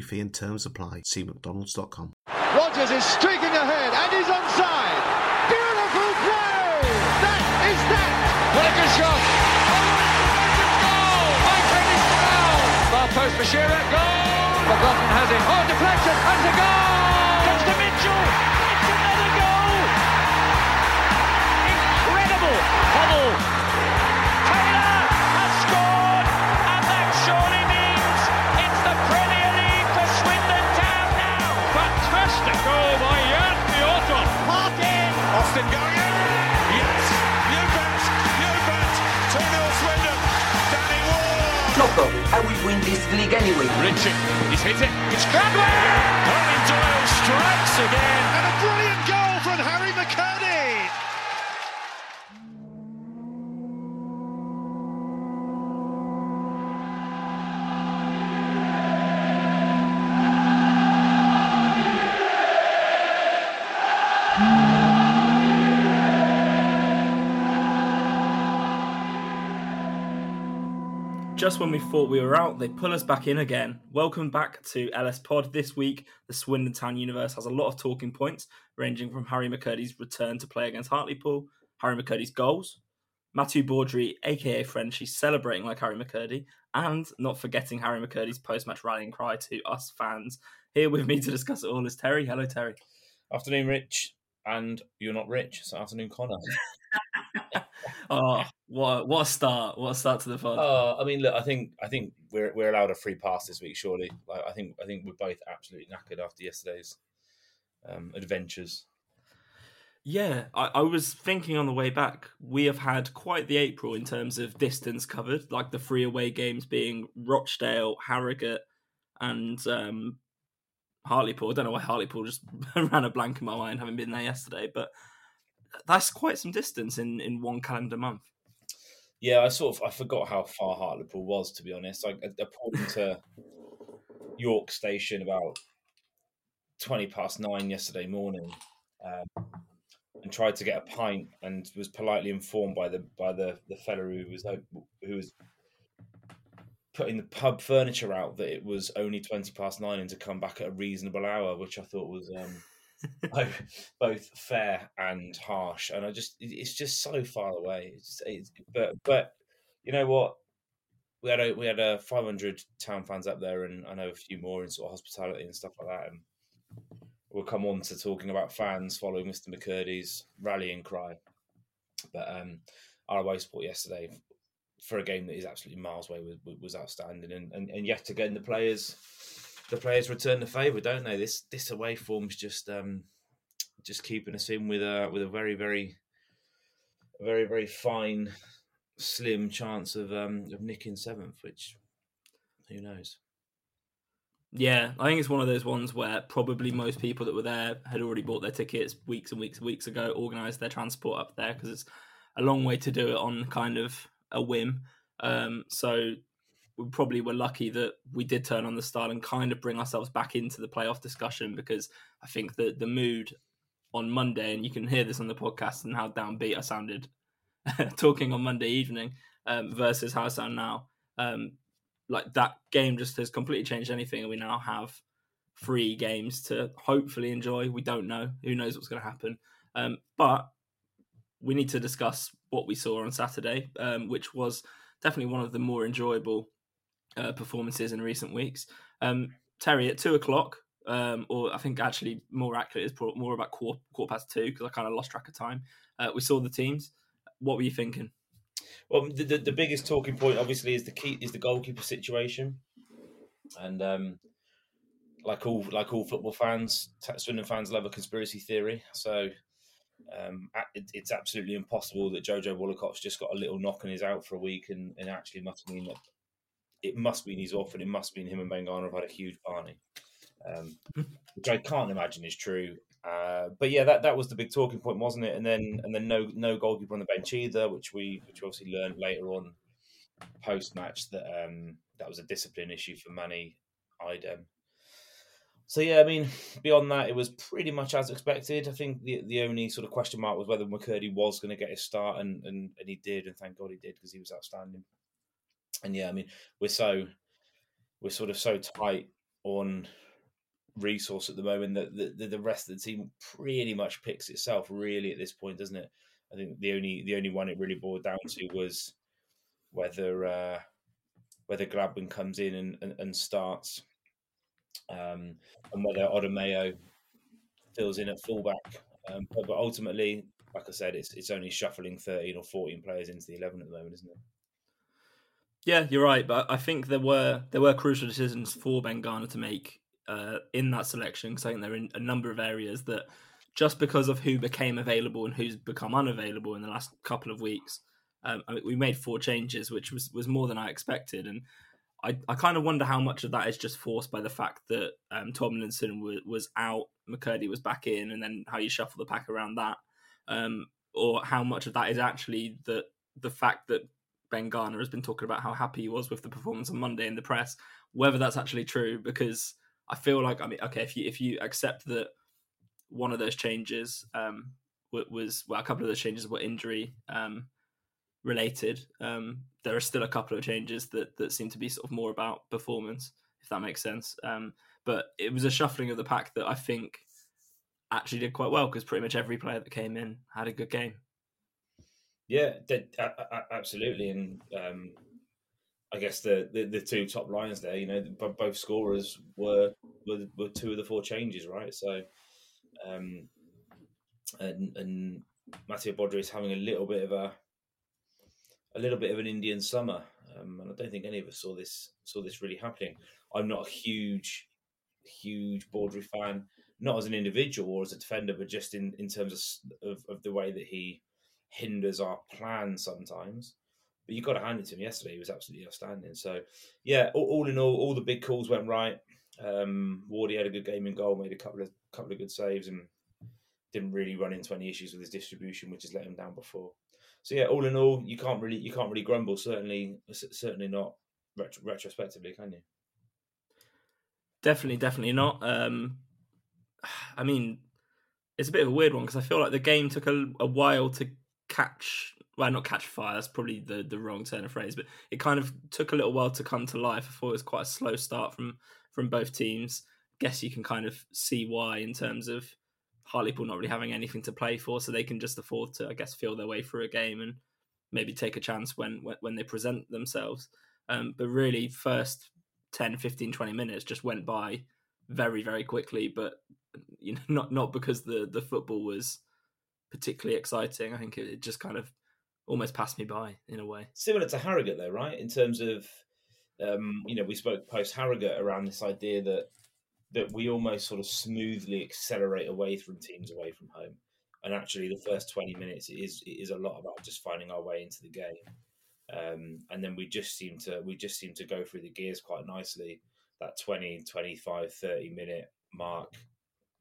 fee and terms apply. See McDonald's.com. Rogers is streaking ahead and he's onside. Beautiful play! That is that! What a good shot! Goal! By Dennis Brown! Far post for Shearer, goal! McLaughlin has it. Oh, deflection, and a goal! Comes to Mitchell! It's another goal! Incredible! Hubble! Parkin! Austin going in! Yes! You bet! You bet! 2-0 Swindon! Danny Ward! Loco, I will win this league anyway. Richie, he's hit it. It's Gladwin! Colin Doyle strikes again. And a brilliant goal from Harry McKirdy. Just when we thought we were out, they pull us back in again. Welcome back to LS Pod. This week, the Swindon Town universe has a lot of talking points, ranging from Harry McKirdy's return to play against Hartlepool, Harry McKirdy's goals, Matthew Baudry, aka Frenchy, celebrating like Harry McKirdy, and not forgetting Harry McKirdy's post-match rallying cry to us fans. Here with me to discuss it all is Terry. Hello, Terry. Afternoon, Rich. And you're not rich, so afternoon, Connor. Oh, what what a start! What a start to the pod. uh, I mean, look, I think I think we're we're allowed a free pass this week, surely. Like, I think I think we're both absolutely knackered after yesterday's um, adventures. Yeah, I, I was thinking on the way back, we have had quite the April in terms of distance covered, like the three away games being Rochdale, Harrogate, and um, Hartlepool. I don't know why Hartlepool just ran a blank in my mind, having been there yesterday, but that's quite some distance in, in one calendar month. Yeah, I sort of I forgot how far Hartlepool was, to be honest. I, I pulled into York Station about twenty past nine yesterday morning, um, and tried to get a pint, and was politely informed by the by the the fellow who was who was putting the pub furniture out that it was only 20 past nine and to come back at a reasonable hour, which I thought was um, both, both fair and harsh. And I just, it's just so far away. It's, just, it's but, but you know what? We had a we had a 500 town fans up there, and I know a few more in sort of hospitality and stuff like that. And we'll come on to talking about fans following Mr. McKirdy's rallying cry. But um, our away sport yesterday for a game that is absolutely miles away was, was outstanding, and, and and yet again the players the players return the favour, don't they? This this away form's just um just keeping us in with a with a very very very very fine slim chance of um of nicking seventh, which who knows. Yeah, I think it's one of those ones where probably most people that were there had already bought their tickets weeks and weeks and weeks ago, organised their transport up there because it's a long way to do it on kind of a whim. Um, so we probably were lucky that we did turn on the style and kind of bring ourselves back into the playoff discussion because I think that the mood on Monday, and you can hear this on the podcast and how downbeat I sounded talking on Monday evening um, versus how I sound now. Um, like that game just has completely changed anything, and we now have three games to hopefully enjoy. We don't know; who knows what's going to happen. Um, but we need to discuss what we saw on Saturday, um, which was definitely one of the more enjoyable uh, performances in recent weeks. Um, Terry, at two o'clock, um, or I think actually more accurate is more about quarter, quarter past two because I kind of lost track of time. Uh, we saw the teams. What were you thinking? Well, the, the, the, biggest talking point obviously is the key is the goalkeeper situation, and um, like all like all football fans, Swindon fans love a conspiracy theory. So um, it, it's absolutely impossible that Jojo Wollacott's just got a little knock and is out for a week, and, and actually must mean that it must mean he's off, and it must mean him and Ben Garner have had a huge party, um, which I can't imagine is true. Uh, but yeah, that, that was the big talking point, wasn't it? And then and then no no goalkeeper on the bench either, which we which we obviously learned later on post match that um, that was a discipline issue for Manny Idem. So yeah, I mean, beyond that, it was pretty much as expected. I think the the only sort of question mark was whether McKirdy was going to get his start, and, and and he did, and thank God he did because he was outstanding. And yeah, I mean, we're so we're sort of so tight on resource at the moment that the, the rest of the team pretty much picks itself really at this point, doesn't it? I think the only the only one it really boiled down to was whether uh, whether Gladwin comes in and, and, and starts um, and whether Odimayo fills in at fullback. Um, but, but, ultimately, like I said, it's it's only shuffling thirteen or fourteen players into the eleven at the moment, isn't it? Yeah, you're right, but I think there were there were crucial decisions for Ben Garner to make uh, in that selection because I think there are a number of areas that just because of who became available and who's become unavailable in the last couple of weeks, um, I mean, we made four changes, which was was more than I expected, and I, I kind of wonder how much of that is just forced by the fact that um, Tomlinson was, was out, McCurdy was back in, and then how you shuffle the pack around that, um, or how much of that is actually the the fact that Ben Garner has been talking about how happy he was with the performance on Monday in the press. Whether that's actually true, because I feel like I mean, okay, if you if you accept that one of those changes um, was well, a couple of those changes were injury um, related. Um, there are still a couple of changes that that seem to be sort of more about performance, if that makes sense. Um, but it was a shuffling of the pack that I think actually did quite well because pretty much every player that came in had a good game. Yeah, absolutely, and um, I guess the, the, the two top lines there, you know, both scorers were, were were two of the four changes, right? So, um, and and Mathieu Baudry is having a little bit of a a little bit of an Indian summer, um, and I don't think any of us saw this saw this really happening. I'm not a huge, huge Baudry fan, not as an individual or as a defender, but just in, in terms of, of, of the way that he hinders our plan sometimes. But you've got to hand it to him yesterday; he was absolutely outstanding. So, yeah, all, all in all, all the big calls went right. Um, Wardy had a good game in goal, made a couple of couple of good saves, and didn't really run into any issues with his distribution, which has let him down before so yeah, all in all, you can't really you can't really grumble. Certainly, certainly not retro- retrospectively, can you? Definitely, definitely not. Um, I mean, it's a bit of a weird one because I feel like the game took a, a, while to catch. Well, not catch fire. That's probably the, the wrong turn of phrase, but it kind of took a little while to come to life. I thought it was quite a slow start from from both teams. Guess you can kind of see why in terms of Hartlepool not really having anything to play for, so they can just afford to, I guess, feel their way through a game and maybe take a chance when when they present themselves. Um, but really, first 10, 15, 20 minutes just went by very, very quickly. But you know, not not because the the football was particularly exciting. I think it, it just kind of almost passed me by in a way. Similar to Harrogate, though, right? In terms of, um, you know, we spoke post Harrogate around this idea that that we almost sort of smoothly accelerate away from teams away from home. And actually, the first 20 minutes is is a lot about just finding our way into the game. Um, and then we just seem to we just seem to go through the gears quite nicely. That 20, 25, 30 minute mark,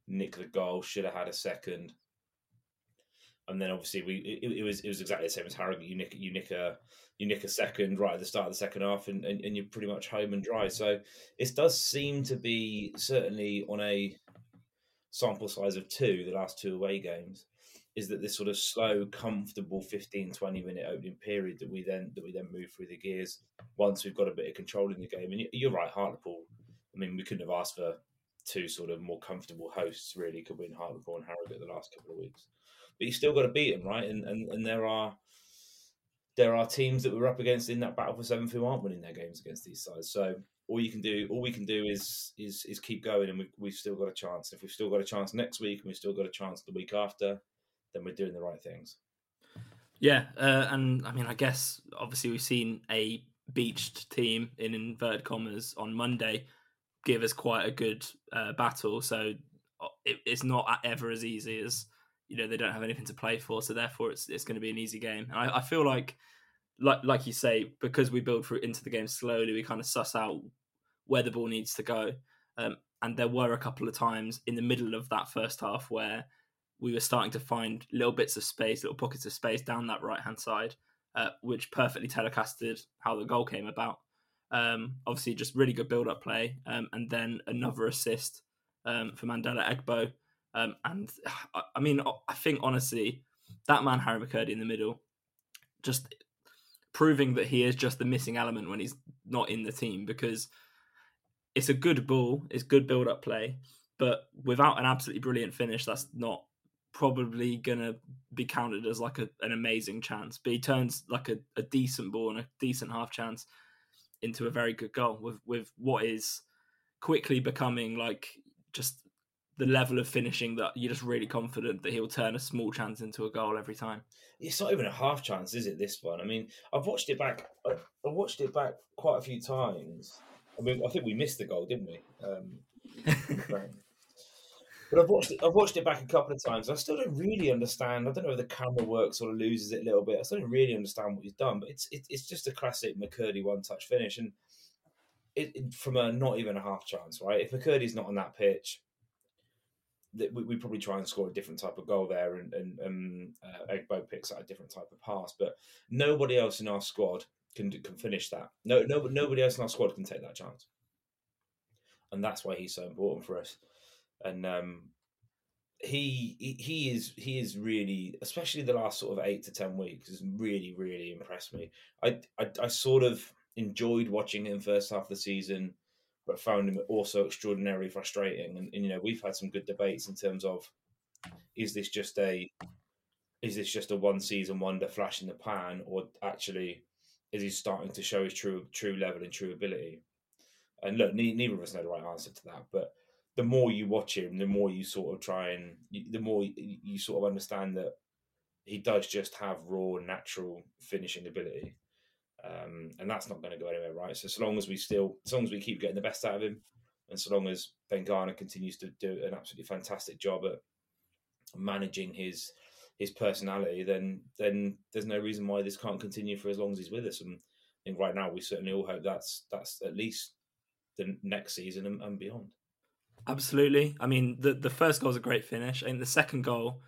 nick the goal, should have had a second. And then obviously we it, it was it was exactly the same as Harrogate. You nick you nick a you nick a second right at the start of the second half and, and, and, you're pretty much home and dry. So it does seem to be certainly on a sample size of two, the last two away games, is that this sort of slow, comfortable 15, 20 minute opening period that we then that we then move through the gears once we've got a bit of control in the game. And you're right, Hartlepool. I mean, we couldn't have asked for two sort of more comfortable hosts, really, could win Hartlepool and Harrogate the last couple of weeks. But you still got to beat them, right? And, and and there are there are teams that we're up against in that battle for seventh who aren't winning their games against these sides. So all you can do, all we can do is is is keep going, and we've, we've still got a chance. If we've still got a chance next week, and we've still got a chance the week after, then we're doing the right things. Yeah, uh, and I mean, I guess obviously we've seen a beached team in inverted commas on Monday give us quite a good uh, battle. So uh, it, it's not ever as easy as you know they don't have anything to play for. So therefore, it's it's going to be an easy game. And I, I feel like, like like you say, because we build through into the game slowly, we kind of suss out where the ball needs to go. Um, and there were a couple of times in the middle of that first half where we were starting to find little bits of space, little pockets of space down that right hand side, uh, which perfectly telecasted how the goal came about. Um, obviously, just really good build up play, um, and then another assist um, for Mandela Egbo. Um, and I mean, I think honestly, that man Harry McKirdy in the middle, just proving that he is just the missing element when he's not in the team because it's a good ball, it's good build up play, but without an absolutely brilliant finish, that's not probably gonna be counted as like a, an amazing chance. But he turns like a, a decent ball and a decent half chance into a very good goal with with what is quickly becoming like just the level of finishing that you're just really confident that he'll turn a small chance into a goal every time. It's not even a half chance, is it? This one. I mean, I've watched it back. I, watched it back quite a few times. I mean, I think we missed the goal, didn't we? Um, But I've watched it. I've watched it back a couple of times. I still don't really understand. I don't know if the camera work sort of loses it a little bit. I still don't really understand what he's done. But it's it, it's just a classic McKirdy one touch finish, and it, it, from a not even a half chance, right? If McKirdy's not on that pitch, we, we probably try and score a different type of goal there, and and um, uh, Egbo picks out a different type of pass. But nobody else in our squad can can finish that. No, no, nobody else in our squad can take that chance, and that's why he's so important for us and um, he he is he is really, especially the last sort of eight to ten weeks, has really really impressed me. I, I, I sort of enjoyed watching him first half of the season, but found him also extraordinarily frustrating. And, and you know we've had some good debates in terms of is this just a is this just a one season wonder flash in the pan, or actually is he starting to show his true true level and true ability? And look, neither of us know the right answer to that, but the more you watch him, the more you sort of try and the more you sort of understand that he does just have raw, natural finishing ability, um, and that's not going to go anywhere, right? So, so long as we still, as long as we keep getting the best out of him, and so long as Ben Garner continues to do an absolutely fantastic job at managing his his personality, then then there's no reason why this can't continue for as long as he's with us. And I think right now we certainly all hope that's that's at least the next season and, and beyond. Absolutely. I mean, the the first goal is a great finish, and the second goal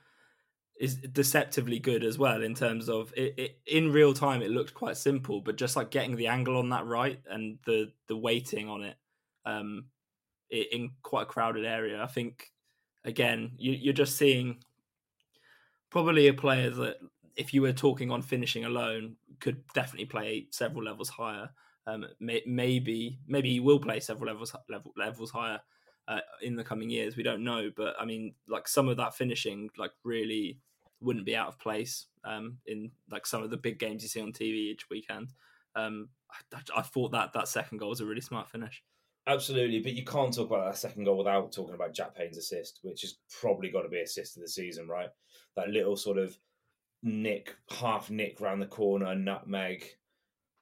is deceptively good as well in terms of it, it, in real time it looked quite simple but just like getting the angle on that right and the the weighting on it um it, in quite a crowded area i think again you, you're just seeing probably a player that if you were talking on finishing alone could definitely play several levels higher. Um may, maybe maybe he will play several levels level, levels higher uh, in the coming years. We don't know, but I mean, like some of that finishing, like really wouldn't be out of place um, in like some of the big games you see on TV each weekend. Um, I, I, thought that that second goal was a really smart finish. Absolutely, but you can't talk about that second goal without talking about Jack Payne's assist, which has probably got to be assist of the season, right? That little sort of nick, half nick round the corner, nutmeg,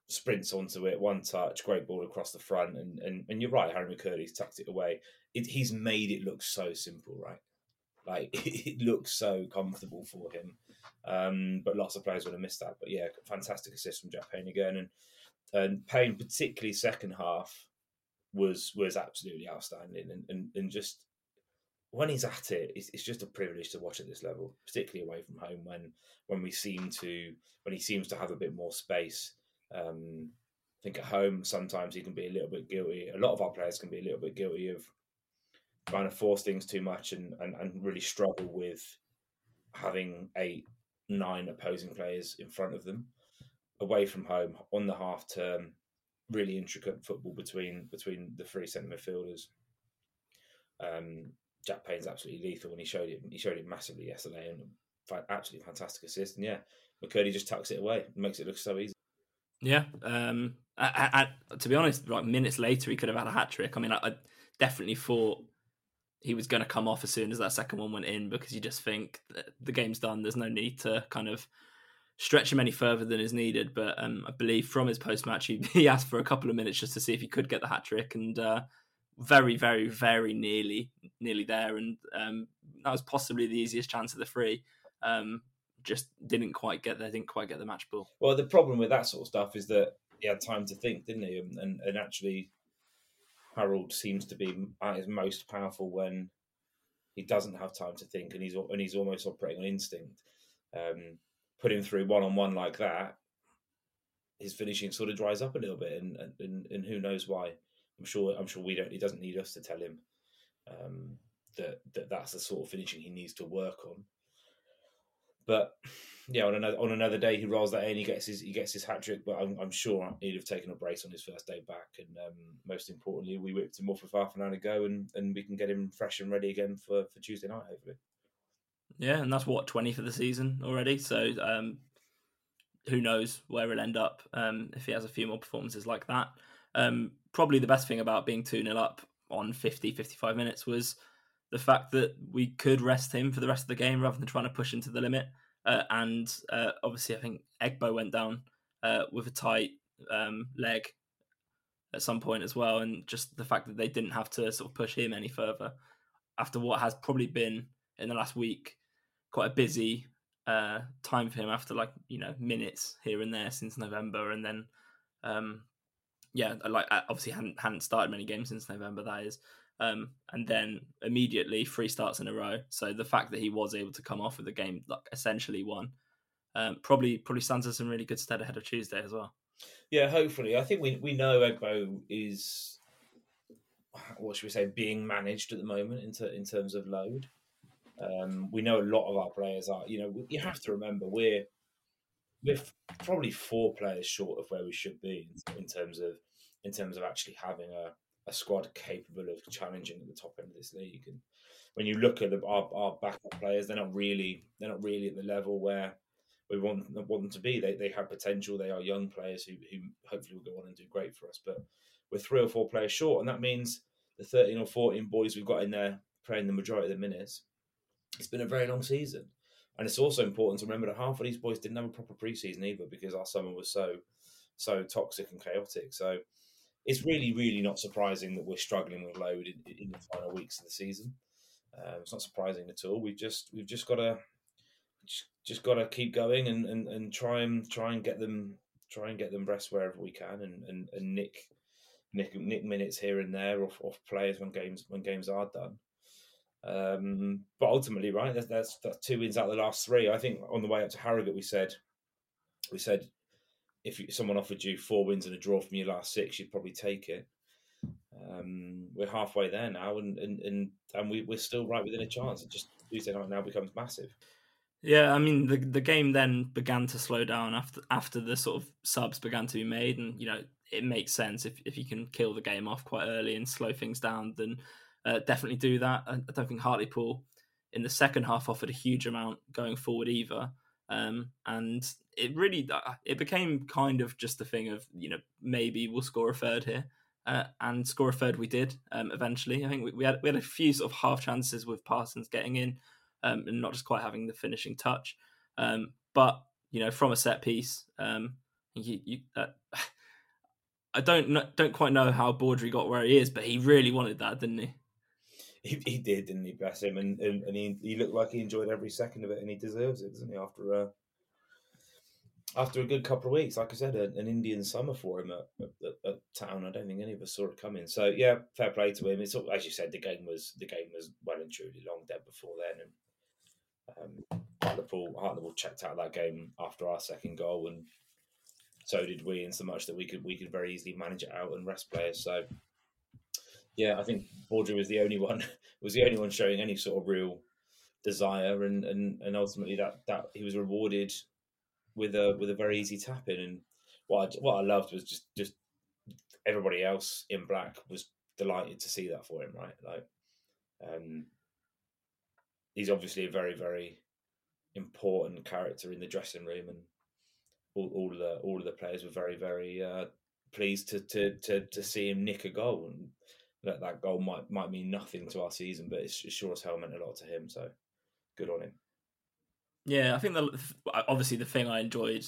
sprints onto it, one touch, great ball across the front, and and, and you're right, Harry McKirdy's tucked it away it, he's made it look so simple, right? Like it looks so comfortable for him. Um, but lots of players would have missed that. But yeah, fantastic assist from Jack Payne again, and and Payne particularly second half was was absolutely outstanding, and and, and just when he's at it, it's, it's, just a privilege to watch at this level, particularly away from home when when we seem to when he seems to have a bit more space. Um, I think at home sometimes he can be a little bit guilty. A lot of our players can be a little bit guilty of trying to force things too much and, and, and really struggle with having eight, nine opposing players in front of them away from home on the half term. Really intricate football between between the three centre midfielders. Um, Jack Payne's absolutely lethal, and he showed it. He showed it massively yesterday, and absolutely fantastic assist. And yeah, McKirdy just tucks it away, makes it look so easy. Yeah, um, I, I, to be honest, like minutes later, he could have had a hat trick. I mean, I, I definitely thought he was going to come off as soon as that second one went in because you just think the game's done. There's no need to kind of stretch him any further than is needed. But um, I believe from his post match, he, he, asked for a couple of minutes just to see if he could get the hat trick, and uh, very, very, very nearly, nearly there. And um, that was possibly the easiest chance of the three. Um, just didn't quite get there, didn't quite get the match ball. Well, the problem with that sort of stuff is that he had time to think, didn't he? And and actually, Harold seems to be at his most powerful when he doesn't have time to think, and he's and he's almost operating on instinct. Um, put him through one on one like that, his finishing sort of dries up a little bit, and, and and who knows why? I'm sure I'm sure we don't. He doesn't need us to tell him um, that that that's the sort of finishing he needs to work on. But yeah, on another on another day he rolls that in, he gets his he gets his hat trick. But I'm, I'm, sure he'd have taken a brace on his first day back. And um, most importantly, we whipped him off with half an hour to go, and, and we can get him fresh and ready again for, for Tuesday night, hopefully. Yeah, and that's what twenty for the season already. So um, who knows where he'll end up um, if he has a few more performances like that. Um, probably the best thing about being 2 0 up on 50, 55 minutes was the fact that we could rest him for the rest of the game rather than trying to push him to the limit. Uh, and uh, obviously, I think Egbo went down uh, with a tight um, leg at some point as well. And just the fact that they didn't have to sort of push him any further after what has probably been in the last week quite a busy uh, time for him after like you know minutes here and there since November, and then um, yeah, like obviously hadn't hadn't started many games since November. That is, um, and then immediately three starts in a row. So the fact that he was able to come off with the game like essentially won, um, probably probably stands us in really good stead ahead of Tuesday as well. Yeah, hopefully. I think we we know Egbo is what should we say being managed at the moment in, ter- in terms of load. Um, we know a lot of our players are. You know, you have to remember we're we're probably four players short of where we should be in, in terms of in terms of actually having a a squad capable of challenging at the top end of this league. And when you look at the, our, our backup players, they're not really they're not really at the level where we want want them to be. They they have potential. They are young players who who hopefully will go on and do great for us. But we're three or four players short, and that means the thirteen or fourteen boys we've got in there playing the majority of the minutes. It's been a very long season, and it's also important to remember that half of these boys didn't have a proper preseason either because our summer was so so toxic and chaotic. So it's really, really not surprising that we're struggling with load in, in the final weeks of the season. Um, it's not surprising at all. We've just we've just got to just, just got to keep going and, and, and try and try and get them try and get them rest wherever we can and, and, and nick nick nick minutes here and there off, off players when games when games are done. Um, but ultimately, right, that's, that's that's two wins out of the last three. I think on the way up to Harrogate, we said we said if someone offered you four wins and a draw from your last six, you'd probably take it. Um, we're halfway there now, and and and, and we, we're still right within a chance. It just Tuesday night now becomes massive. Yeah, I mean the the game then began to slow down after after the sort of subs began to be made, and you know it makes sense if if you can kill the game off quite early and slow things down, then uh, definitely do that. I, I don't think Hartlepool in the second half offered a huge amount going forward either. Um, and it really uh, it became kind of just a thing of you know maybe we'll score a third here, uh, and score a third we did um, eventually. I think we, we, had we had a few sort of half chances with Parsons getting in, um, and not just quite having the finishing touch. Um, but you know from a set piece, um, you, you uh, I don't know, don't quite know how Baudry got where he is, but he really wanted that, didn't he? He, he did, didn't he? Bless him, and and, and he, he looked like he enjoyed every second of it, and he deserves it, doesn't he? After a after a good couple of weeks, like I said, a, an Indian summer for him at, at, at, town. I don't think any of us saw it coming. So yeah, fair play to him. It's as you said, the game was the game was well and truly long dead before then, and um, Hartlepool Hartlepool checked out that game after our second goal, and so did we, in so much that we could we could very easily manage it out and rest players. So yeah, I think Baudry was the only one was the only one showing any sort of real desire, and and and ultimately that that he was rewarded with a with a very easy tap in. And what I, what I loved was just just everybody else in black was delighted to see that for him. Right, like um, he's obviously a very very important character in the dressing room, and all, all of the all of the players were very very uh, pleased to, to to to see him nick a goal and that that goal might might mean nothing to our season, but it's, sure as hell meant a lot to him. So good on him. Yeah, I think the obviously the thing I enjoyed,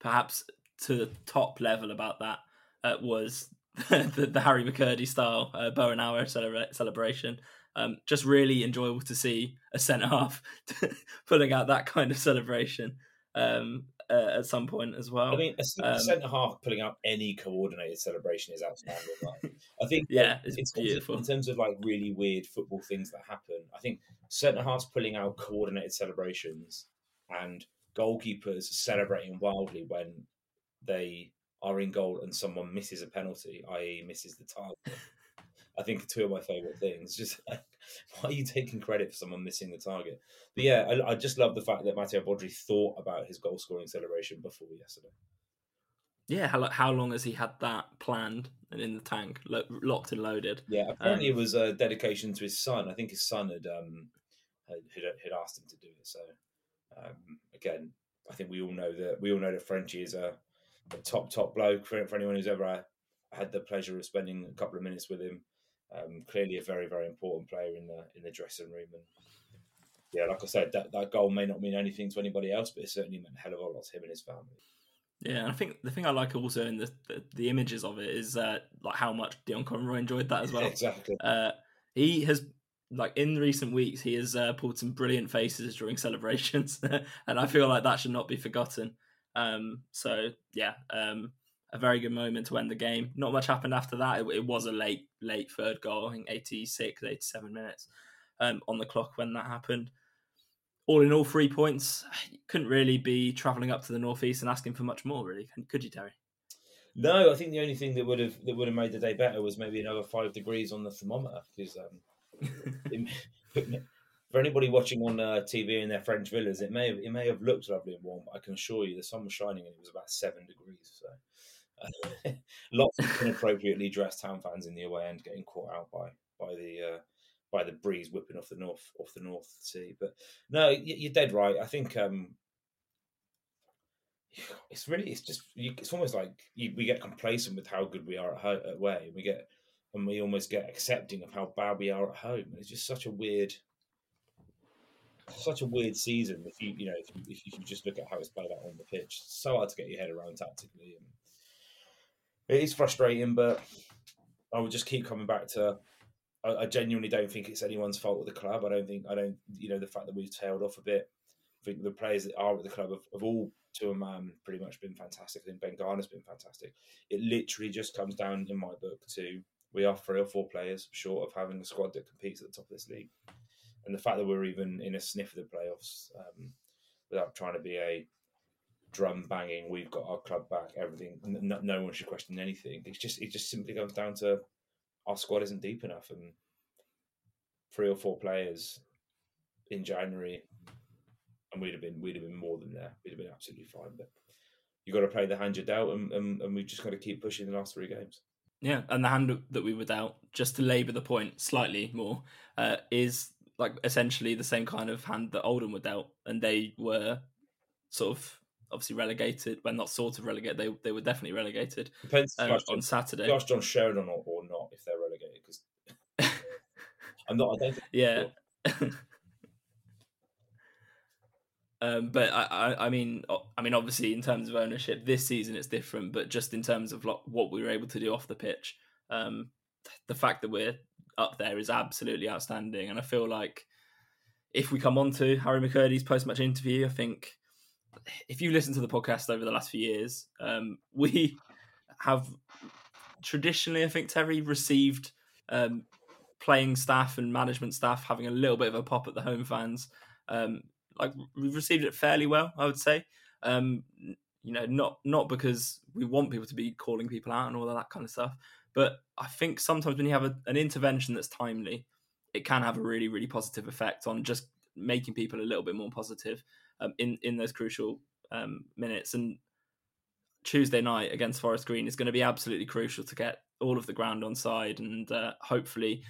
perhaps to the top level about that, uh, was the, the, Harry McKirdy style uh, bow and arrow celebration. Um, just really enjoyable to see a centre half pulling out that kind of celebration. Um, uh, at some point as well. I mean, a um, centre half pulling out any coordinated celebration is outstanding. Right? I think, yeah, it's, it's beautiful. In terms of like really weird football things that happen, I think centre halves pulling out coordinated celebrations and goalkeepers celebrating wildly when they are in goal and someone misses a penalty, i.e., misses the target. I think two of my favourite things. Just like, why are you taking credit for someone missing the target? But yeah, I, I just love the fact that Mathieu Baudry thought about his goal scoring celebration before yesterday. Yeah, how, how long has he had that planned and in the tank, lo- locked and loaded? Yeah, apparently um, it was a dedication to his son. I think his son had um, had, had, asked him to do it. So um, again, I think we all know that we all know that Frenchie is a, a top top bloke for, for anyone who's ever had the pleasure of spending a couple of minutes with him. Um, clearly, a very very important player in the in the dressing room, and yeah, like I said, that, that goal may not mean anything to anybody else, but it certainly meant a hell of a lot to him and his family. Yeah, and I think the thing I like also in the the, the images of it is uh, like how much Dion Conroy enjoyed that as well. exactly. Uh, he has like in recent weeks he has uh, pulled some brilliant faces during celebrations, and I feel like that should not be forgotten. Um, so yeah, um, a very good moment to end the game. Not much happened after that. It, it was a late, late third goal, I think 86, 87 minutes um, on the clock when that happened. All in all, three points. You couldn't really be travelling up to the northeast and asking for much more, really, could you, Terry? No, I think the only thing that would have that would have made the day better was maybe another five degrees on the thermometer. Because um, for anybody watching on uh, TV in their French villas, it may have, it may have looked lovely and warm, but I can assure you the sun was shining and it was about seven degrees. So lots of inappropriately dressed town fans in the away end getting caught out by by the uh, by the breeze whipping off the north off the North Sea. But no, you're dead right. I think um, it's really it's just it's almost like you, we get complacent with how good we are at, home, at. We get and we almost get accepting of how bad we are at home. It's just such a weird such a weird season if you you know if you, if you just look at how it's played out on the pitch. So hard to get your head around tactically and it is frustrating, but I would just keep coming back to. I, I, genuinely don't think it's anyone's fault with the club. I don't think I don't you know the fact that we've tailed off a bit. I think the players that are at the club have, have all to a man pretty much been fantastic. I think Ben Garner's been fantastic. It literally just comes down in my book to we are three or four players short of having a squad that competes at the top of this league, and the fact that we're even in a sniff of the playoffs um, without trying to be a drum banging. We've got our club back. Everything. No, no, one should question anything. It's just it just simply comes down to our squad isn't deep enough, and three or four players in January, and we'd have been we'd have been more than there. We'd have been absolutely fine. But you got to play the hand you're dealt, and, and, and we've just got to keep pushing the last three games. Yeah, and the hand that we were dealt, just to labour the point slightly more, uh, is like essentially the same kind of hand that Oldham were dealt, and they were sort of obviously relegated. Well, not sort of relegated. They they were definitely relegated. Depends um, on Saturday. Gosh, John Sheridan or, or not if they're relegated because I'm not. I don't. yeah. um, but I, I, I mean, I mean, obviously, in terms of ownership, this season it's different. But just in terms of what we were able to do off the pitch, um, the fact that we're up there is absolutely outstanding. And I feel like if we come on to Harry McKirdy's post match interview, I think if you listen to the podcast over the last few years, um, we have traditionally, I think, Terry received um, playing staff and management staff having a little bit of a pop at the home fans. Um, like we've received it fairly well, I would say. Um, you know, not not because we want people to be calling people out and all of that kind of stuff, But I think sometimes when you have a, an intervention that's timely, it can have a really, really positive effect on just making people a little bit more positive um, in in those crucial um, minutes. And Tuesday night against Forest Green is going to be absolutely crucial to get all of the ground on side and uh, hopefully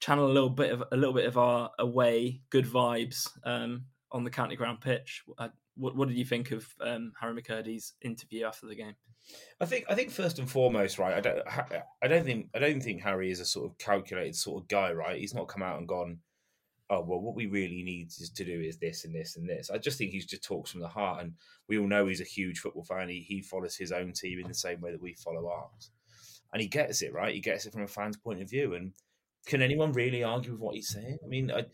channel a little bit of a little bit of our away good vibes um, on the county ground pitch. Uh, what, what did you think of um, Harry McKirdy's interview after the game? I think I think first and foremost, right. I don't I don't think I don't think Harry is a sort of calculated sort of guy, right? He's not come out and gone, oh well, what we really need is to do is this and this and this. I just think he just talks from the heart, and we all know he's a huge football fan. He he follows his own team in the same way that we follow ours, and he gets it right. He gets it from a fan's point of view, and can anyone really argue with what he's saying? I mean, I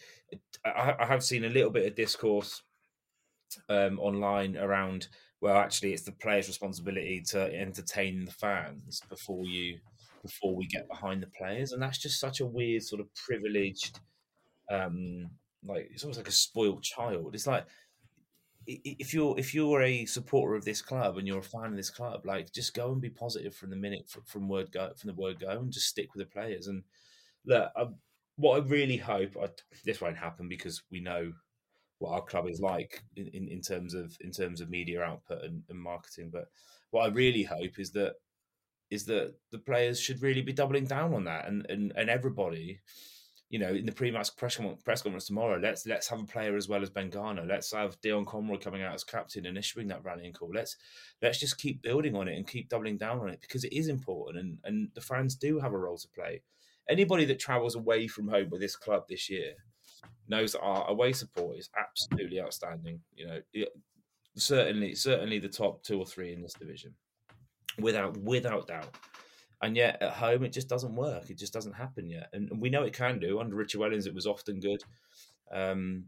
I, I have seen a little bit of discourse um, online around well, actually, it's the player's responsibility to entertain the fans before you before we get behind the players, and that's just such a weird sort of privileged, um, like it's almost like a spoiled child. It's like if you're if you're a supporter of this club and you're a fan of this club, like just go and be positive from the minute from, word go from the word go, and just stick with the players. And look, I, what I really hope I, this won't happen because we know what our club is like in, in, in terms of in terms of media output and, and, marketing. But what I really hope is that is that the players should really be doubling down on that, and and, and everybody, you know, in the pre-match press, press conference tomorrow, let's let's have a player as well as Ben Garner. Let's have Dion Conroy coming out as captain and issuing that rallying call. Let's let's just keep building on it and keep doubling down on it because it is important, and and the fans do have a role to play. Anybody that travels away from home with this club this year knows that our away support is absolutely outstanding. You know, it, certainly, certainly the top two or three in this division, without without doubt. And yet at home, it just doesn't work. It just doesn't happen yet. And we know it can do. Under Richard Wellens, it was often good. Um,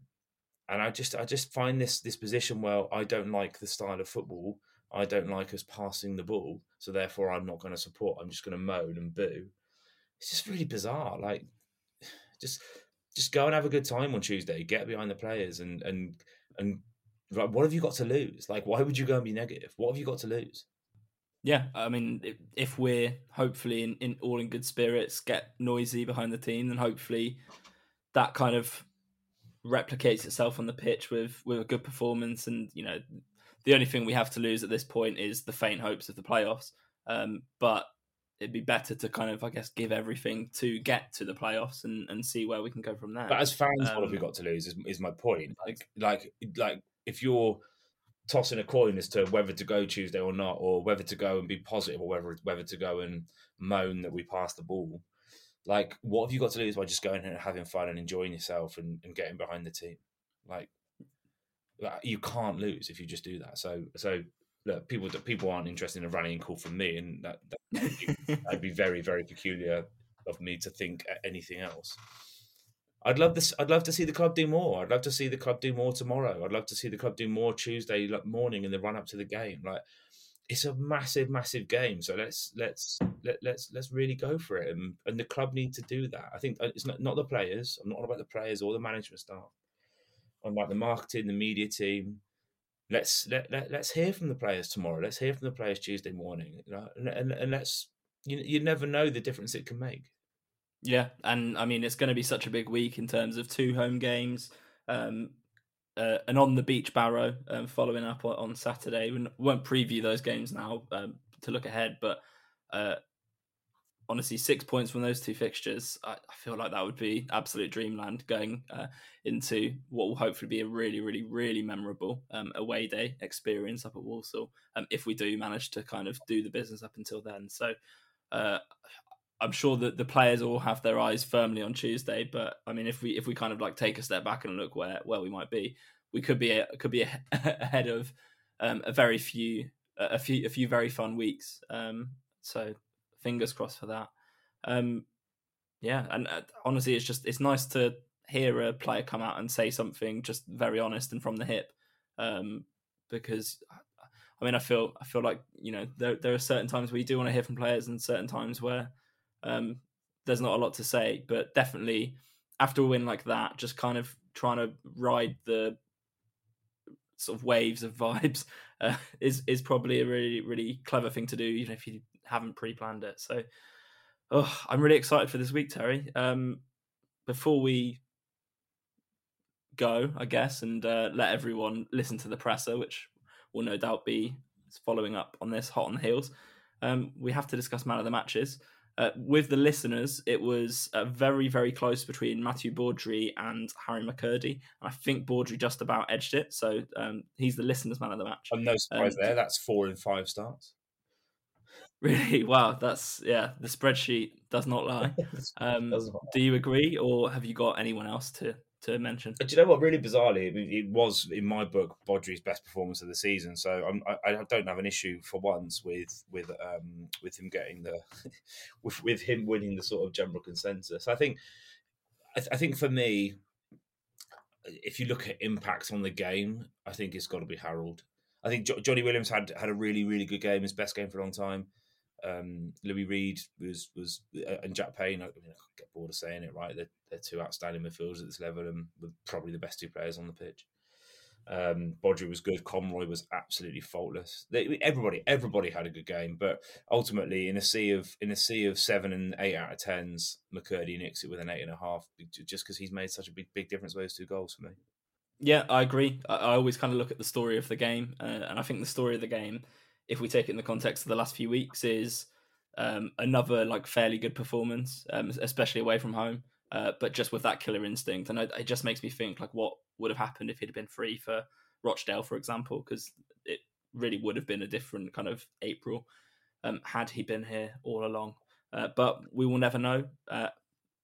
and I just I just find this this position where I don't like the style of football. I don't like us passing the ball, so therefore I'm not going to support. I'm just going to moan and boo. It's just really bizarre. Like, just just go and have a good time on Tuesday. Get behind the players and and and like, what have you got to lose? Like, why would you go and be negative? What have you got to lose? Yeah, I mean, if we're hopefully in, in all in good spirits, get noisy behind the team, then hopefully that kind of replicates itself on the pitch with with a good performance. And you know, the only thing we have to lose at this point is the faint hopes of the playoffs. Um, but it'd be better to kind of, I guess, give everything to get to the playoffs and, and see where we can go from there. But as fans, um, what have we um, got to lose? Is, is my point. Like, like, like, if you're tossing a coin as to whether to go Tuesday or not, or whether to go and be positive, or whether whether to go and moan that we passed the ball, like, what have you got to lose by just going and having fun and enjoying yourself and, and getting behind the team? Like, uh, you can't lose if you just do that. So, so look, people people aren't interested in a rallying call from me, and that that would be, be very very peculiar of me to think anything else. I'd love this. I'd love to see the club do more. I'd love to see the club do more tomorrow. I'd love to see the club do more Tuesday morning in the run up to the game. Like it's a massive, massive game. So let's let's let, let's let's really go for it. And, and the club need to do that. I think uh, it's not not the players. I'm not about the players or the management staff. I'm about the marketing, the media team, let's let, let let's hear from the players tomorrow. Let's hear from the players Tuesday morning. You know, and and, and let's you you never know the difference it can make. Yeah, and I mean it's going to be such a big week in terms of two home games, um, uh, and on the beach Barrow um, following up on Saturday. We won't preview those games now um, to look ahead, but uh, honestly, six points from those two fixtures, I, I, feel like that would be absolute dreamland going uh, into what will hopefully be a really, really, really memorable um, away day experience up at Walsall. Um, if we do manage to kind of do the business up until then, so uh, I'm sure that the players all have their eyes firmly on Tuesday. But I mean, if we if we kind of like take a step back and look where where we might be, we could be a, could be ahead of um, a very few a few a few very fun weeks. Um, so fingers crossed for that. Um, yeah, and uh, honestly, it's just it's nice to hear a player come out and say something just very honest and from the hip, um, because I mean, I feel I feel like you know there there are certain times where you do want to hear from players, and certain times where um, there's not a lot to say. But definitely after a win like that, just kind of trying to ride the sort of waves of vibes uh, is is probably a really really clever thing to do, even if you haven't pre-planned it. So Oh, I'm really excited for this week, Terry. Um, before we go, I guess, and uh, let everyone listen to the presser, which will no doubt be following up on this hot on the heels. Um, we have to discuss man of the matches. Uh, with the listeners, it was uh, very, very close between Mathieu Baudry and Harry McKirdy. I think Baudry just about edged it, so um, he's the listeners' man of the match. I'm no surprise um, there. That's four in five starts. Really? Wow, that's yeah. The spreadsheet does not lie. Um, do you agree, or have you got anyone else to to mention. Do you know what? Really bizarrely, it was in my book Baudry's best performance of the season. So I'm, I, I don't have an issue for once with with um, with him getting the with with him winning the sort of general consensus. I think I, th- I think for me, if you look at impact on the game, I think it's got to be Harold. I think jo- Johnny Williams had had a really really good game, his best game for a long time. Um, Louis Reed was was uh, and Jack Payne. I mean, I get bored of saying it. Right, they're, they're two outstanding midfielders at this level, and probably the best two players on the pitch. Um, was good. Conroy was absolutely faultless. They, everybody, everybody had a good game, but ultimately, in a sea of in a sea of seven and eight out of tens, McKirdy nicks it with an eight and a half, just because he's made such a big big difference with those two goals for me. Yeah, I agree. I, I always kind of look at the story of the game, uh, and I think the story of the game if we take it in the context of the last few weeks, is um, another like fairly good performance, um, especially away from home. Uh, but just with that killer instinct, and it just makes me think like what would have happened if he'd been free for Rochdale, for example, because it really would have been a different kind of April um, had he been here all along. Uh, but we will never know. Uh,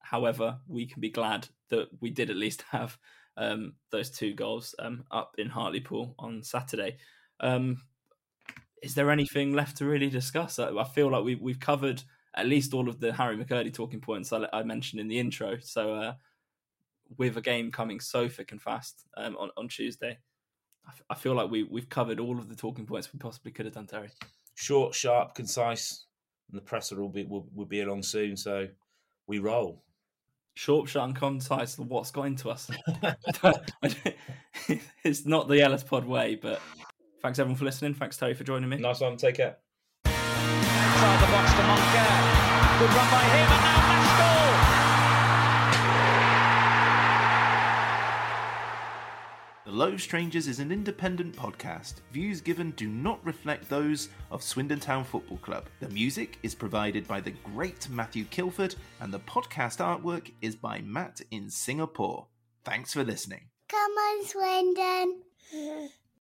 however, we can be glad that we did at least have um, those two goals um, up in Hartlepool on Saturday. Um, is there anything left to really discuss? I, I feel like we, we've covered at least all of the Harry McKirdy talking points I, I mentioned in the intro. So, uh, with a game coming so thick and fast um, on, on Tuesday, I, f- I feel like we, we've covered all of the talking points we possibly could have done, Terry. Short, sharp, concise, and the presser will be will, will be along soon. So, we roll. Short, sharp, and concise. What's got into us? it's not the Ellis Pod way, but Thanks everyone for listening. Thanks Terry for joining me. Nice one. Take care. Inside the box to Moncur. Good run by him, and now The Low Strangers is an independent podcast. Views given do not reflect those of Swindon Town Football Club. The music is provided by the great Matthew Kilford, and the podcast artwork is by Matt in Singapore. Thanks for listening. Come on, Swindon.